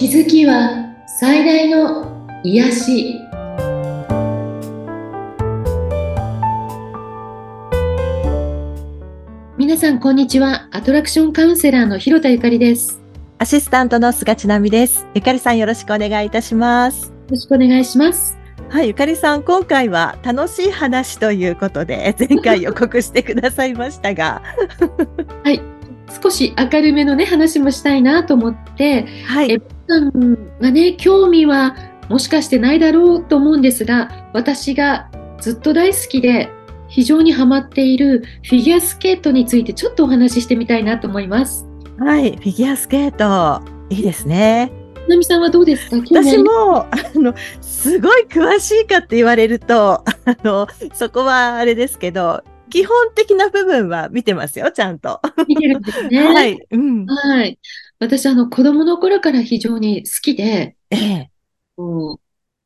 気づきは最大の癒し。皆さんこんにちは。アトラクションカウンセラーの広田ゆかりです。アシスタントの菅千奈美です。ゆかりさんよろしくお願いいたします。よろしくお願いします。はい、ゆかりさん、今回は楽しい話ということで、前回予告してくださいましたが、はい少し明るめのね話もしたいなと思ってえはい、皆さんがね興味はもしかしてないだろうと思うんですが私がずっと大好きで非常にハマっているフィギュアスケートについてちょっとお話ししてみたいなと思います。はい、フィギュアスケート、いいですね。なみさんはどうですか？私りも、あの、すごい詳しいかって言われると、あの、そこはあれですけど、基本的な部分は見てますよ、ちゃんと。見てるんですね。はい、うん。はい。私、あの、子供の頃から非常に好きで、ええ、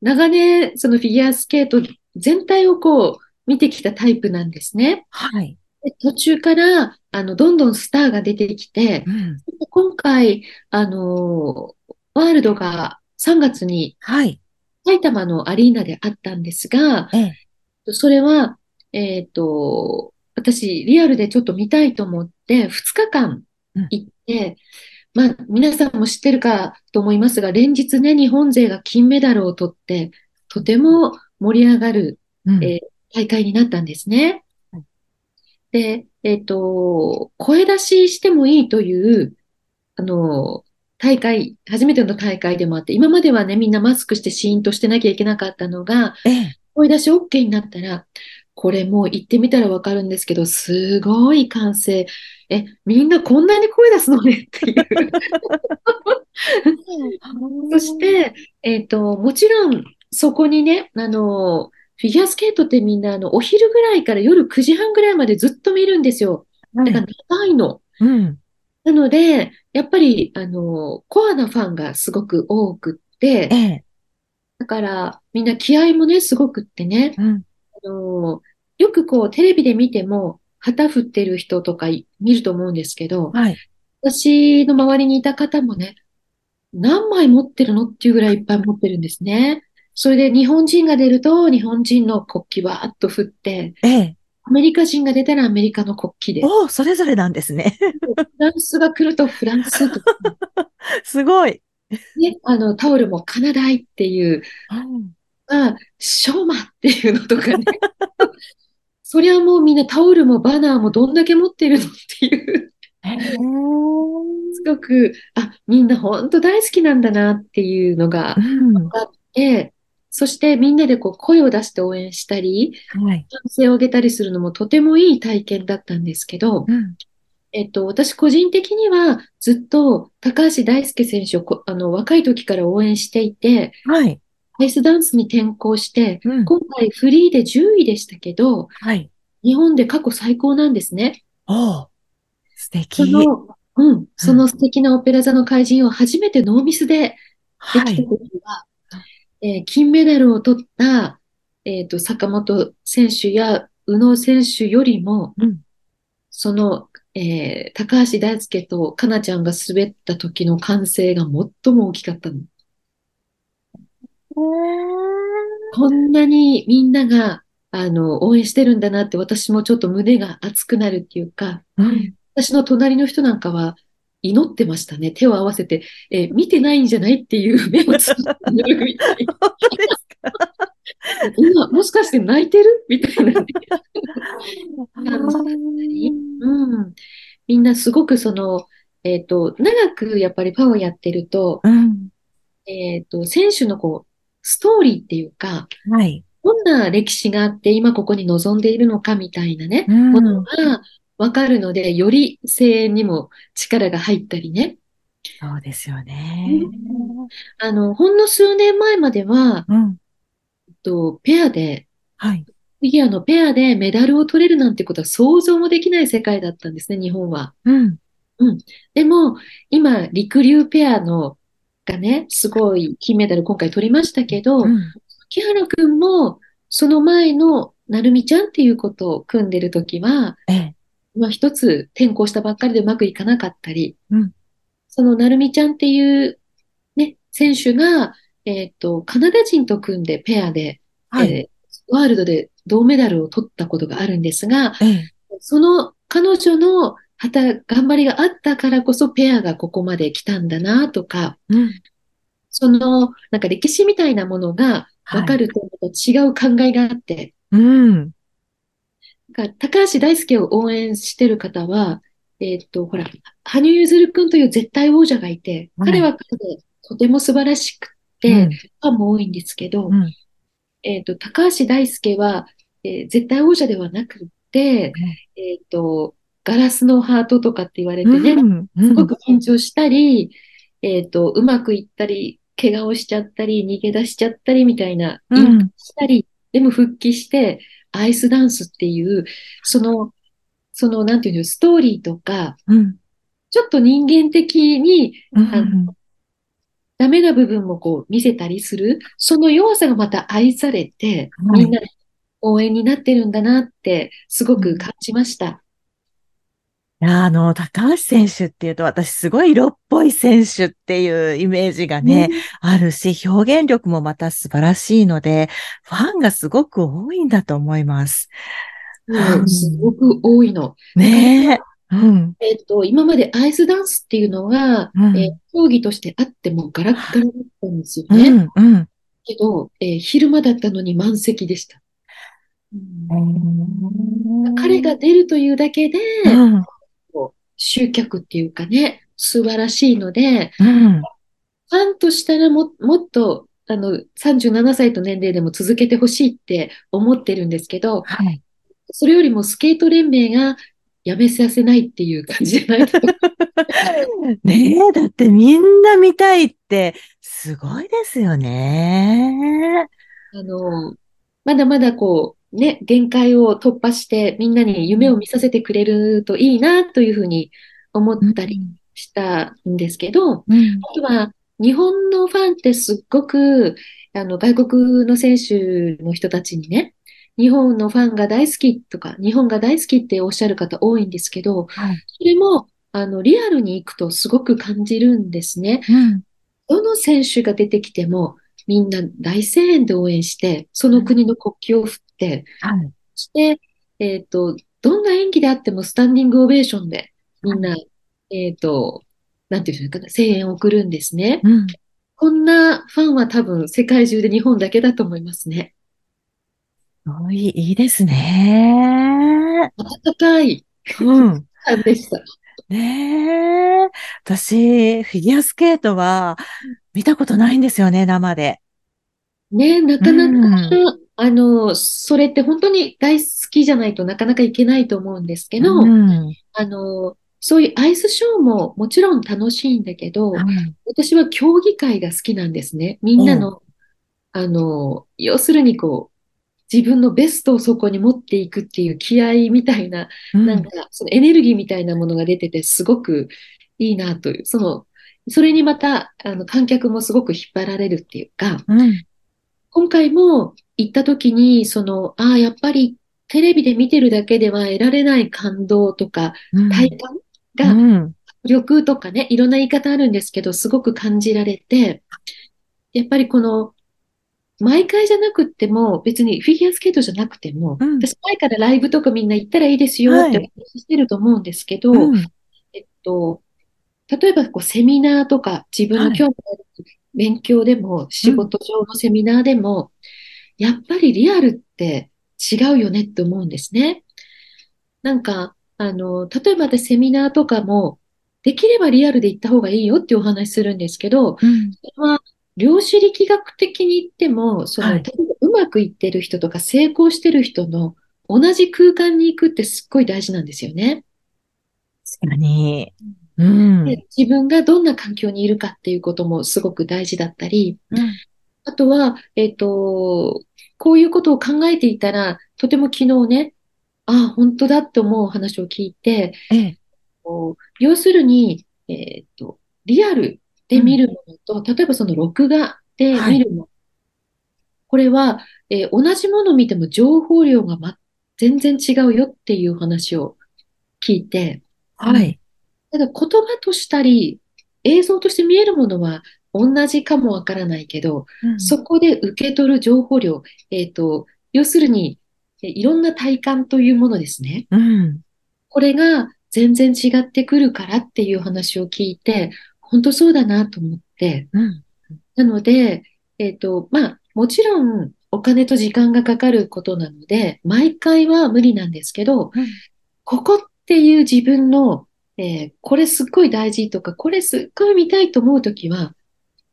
長年、そのフィギュアスケート全体をこう、見てきたタイプなんですね。はい、で途中から、あの、どんどんスターが出てきてう、ん、今回、あの、ワールドが3月にはい、埼玉のアリーナであったんですが、ええ、それは、えっと、私、リアルでちょっと見たいと思って、2日間行って、まあ、皆さんも知ってるかと思いますが、連日ね、日本勢が金メダルを取って、とても盛り上がるうん。えー大会になったんですね。はい。で、えっと、声出ししてもいいという、あの、大会、初めての大会でもあって、今まではね、みんなマスクしてシーンとしてなきゃいけなかったのが、ええ、声出し OK になったら、これもう言ってみたらわかるんですけど、すごい歓声。え、みんなこんなに声出すのねっていう。そして、えっと、もちろん、そこにね、あの、フィギュアスケートってみんな、あの、お昼ぐらいから夜9時半ぐらいまでずっと見るんですよ。はだから長いの。うん、なので、やっぱり、あの、コアなファンがすごく多くってえ、え、だから、みんな気合もね、すごくってね、うん、あの、よくこう、テレビで見ても、旗振ってる人とかい見ると思うんですけど、はい。私の周りにいた方もね、何枚持ってるのっていうぐらいいっぱい持ってるんですね。それで日本人が出ると日本人の国旗わーっと振って、ええ。アメリカ人が出たらアメリカの国旗で、おお、それぞれなんですね。フランスが来るとフランスとか、すごい。ね、あのタオルもカナダイっていう、あ、ショーマっていうのとかね。そりゃもうみんなタオルもバナーもどんだけ持ってるのっていう、すごく、あ、みんな本当大好きなんだなっていうのがうん。あって、そしてみんなでこう声を出して応援したり、はい。歓声を上げたりするのもとてもいい体験だったんですけど、うん。えっと、私個人的にはずっと高橋大輔選手をこあの若い時から応援していて、はい。アイスダンスに転向して、うん。今回フリーで10位でしたけど、はい。日本で過去最高なんですね。おお。素そ敵。の、うん、その素敵なオペラ座の怪人を初めてノーミスでできたはい。時は、えー金メダルを取った、えっと、坂本選手や宇野選手よりも、うん。その、えー高橋大輔とかなちゃんが滑った時の歓声が最も大きかったの。こんなにみんなが、あの、応援してるんだなって私もちょっと胸が熱くなるっていうか、うん。私の隣の人なんかは祈ってましたね。手を合わせて、えー見てないんじゃないっていう目をつぶってるみたい。本当ですか 今、もしかして泣いてる？みたいな ね。うん。みんなすごくその、えっと、長くやっぱりパワーやってると、うん。えっと、選手のこう、ストーリーっていうか、はい。どんな歴史があって今ここに臨んでいるのかみたいなね、うんものがわかるので、より声援にも力が入ったりね。そうですよね。あの、ほんの数年前までは、うん。と、ペアで、はい。フィギュアのペアでメダルを取れるなんてことは想像もできない世界だったんですね、日本は。うん。でも、今、陸流ペアの、がね、すごい金メダル今回取りましたけど、うん。木原くんも、その前のなるみちゃんっていうことを組んでるときは、ええ。まあ一つ転校したばっかりでうまくいかなかったり、うんそのなるみちゃんっていうね、選手が、えっと、カナダ人と組んでペアで、はい。えーワールドで銅メダルを取ったことがあるんですが、ええ。その彼女の働頑張りがあったからこそペアがここまで来たんだなとか、うん。そのなんか歴史みたいなものが分かると違う考えがあって、うん。なんか高橋大輔を応援してる方は、えっと、ほら、羽生結弦君という絶対王者がいて、はい彼は彼でとても素晴らしくて、ファンも多いんですけど、うん。えっと、高橋大輔は、えー絶対王者ではなくて、えっと、ガラスのハートとかって言われてね、うん。すごく緊張したり、えっと、うまくいったり、怪我をしちゃったり、逃げ出しちゃったりみたいな、うんしたり、でも復帰して、アイスダンスっていう、その、その、なんていうの、ストーリーとか、うん。ちょっと人間的にうん。ダメな部分もこう見せたりする、その弱さがまた愛されて、はいみんなで応援になってるんだなって、すごく感じました。いやあの、高橋選手っていうと私すごい色っぽい選手っていうイメージがね、あるし、表現力もまた素晴らしいので、ファンがすごく多いんだと思います。うんすごく多いの。ねえ。うん。えっと、今までアイスダンスっていうのが、うんえー競技としてあってもガラッガラだったんですよね。うん。うん。けど、えー昼間だったのに満席でした。彼が出るというだけで、うん。集客っていうかね、素晴らしいので、うん。ファンとしたらも、もっと、あの、37歳と年齢でも続けてほしいって思ってるんですけど、はい。それよりもスケート連盟がやめさせないっていう感じじゃないか？と。ねえ、だってみんな見たいって、すごいですよね。あの、まだまだこう、ね、限界を突破してみんなに夢を見させてくれるといいなというふうに思ったりしたんですけど、うん。あとは日本のファンってすっごく、あの、外国の選手の人たちにね、日本のファンが大好きとか、日本が大好きっておっしゃる方多いんですけど、はい。それも、あの、リアルに行くとすごく感じるんですね。うん。どの選手が出てきても、みんな大声援で応援して、その国の国旗を振って、はい。そして、えっと、どんな演技であってもスタンディングオベーションで、みんな、えっと、なんていうかね、声援を送るんですね。うん。こんなファンは多分世界中で日本だけだと思いますね。すごい、いいですね。温かいうん。ファンでした。ねえ。私、フィギュアスケートは見たことないんですよね、生で。ね、なかなか、うあの、それって本当に大好きじゃないとなかなかいけないと思うんですけど、うん。あの、そういうアイスショーももちろん楽しいんだけど、はい私は競技会が好きなんですね。みんなの、あの、要するにこう、自分のベストをそこに持っていくっていう気合みたいな、うんなんか、そのエネルギーみたいなものが出てて、すごくいいなという、その、それにまた、あの、観客もすごく引っ張られるっていうか、うん。今回も行った時に、その、ああ、やっぱりテレビで見てるだけでは得られない感動とか、うん。体感が、うん。力とかね、いろんな言い方あるんですけど、すごく感じられて、やっぱりこの、毎回じゃなくっても、別にフィギュアスケートじゃなくても、うん。私前からライブとかみんな行ったらいいですよって話ししてると思うんですけど、うんえっと、例えばこうセミナーとか自分の興味ある勉強でも、仕事上のセミナーでも、やっぱりリアルって違うよねって思うんですね。なんか、あの、例えば私セミナーとかも、できればリアルで行った方がいいよっていうお話するんですけど、うん。それは量子力学的に言っても、その、はい例えばうまくいってる人とか成功してる人の同じ空間に行くってすっごい大事なんですよね。確かに。うん。で自分がどんな環境にいるかっていうこともすごく大事だったり、うんあとは、えっと、こういうことを考えていたら、とても昨日ね、ああ、本当だって思うお話を聞いて、ええ。要するに、えっと、リアルで見るものと、例えばその録画で見るもの、これは、えー同じものを見ても情報量が、ま、全然違うよっていう話を聞いて、はい。ただ言葉としたり、映像として見えるものは同じかもわからないけど、うんそこで受け取る情報量、えっと、要するに、えいろんな体感というものですね。うん。これが全然違ってくるからっていう話を聞いて、本当そうだなと思って、うん。なので、えっと、まあ、もちろんお金と時間がかかることなので、毎回は無理なんですけど、うんここっていう自分の、えーこれすっごい大事とか、これすっごい見たいと思うときは、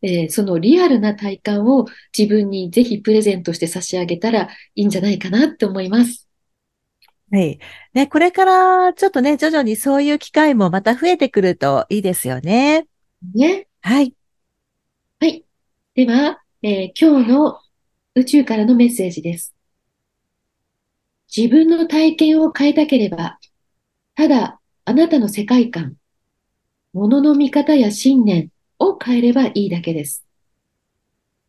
えーそのリアルな体感を自分にぜひプレゼントして差し上げたらいいんじゃないかなって思います。はい。ね、これからちょっとね、徐々にそういう機会もまた増えてくるといいですよね。ね。はい。はい。では、えー今日の宇宙からのメッセージです。自分の体験を変えたければ、ただあなたの世界観、物の見方や信念を変えればいいだけです。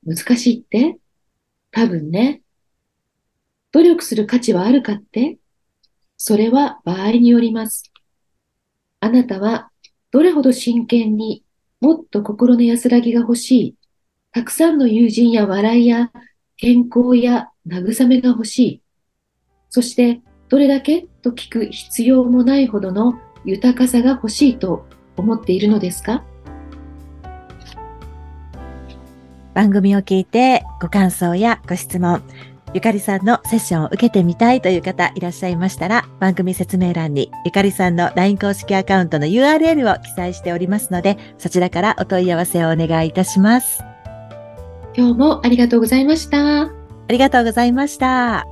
難しいって？多分ね。努力する価値はあるかって？それは場合によります。あなたはどれほど真剣にもっと心の安らぎが欲しい。たくさんの友人や笑いや健康や慰めが欲しい。そして、どれだけと聞く必要もないほどの豊かさが欲しいと思っているのですか？番組を聞いてご感想やご質問、ゆかりさんのセッションを受けてみたいという方いらっしゃいましたら、番組説明欄にゆかりさんの LINE 公式アカウントの URL を記載しておりますので、そちらからお問い合わせをお願いいたします。今日もありがとうございました。ありがとうございました。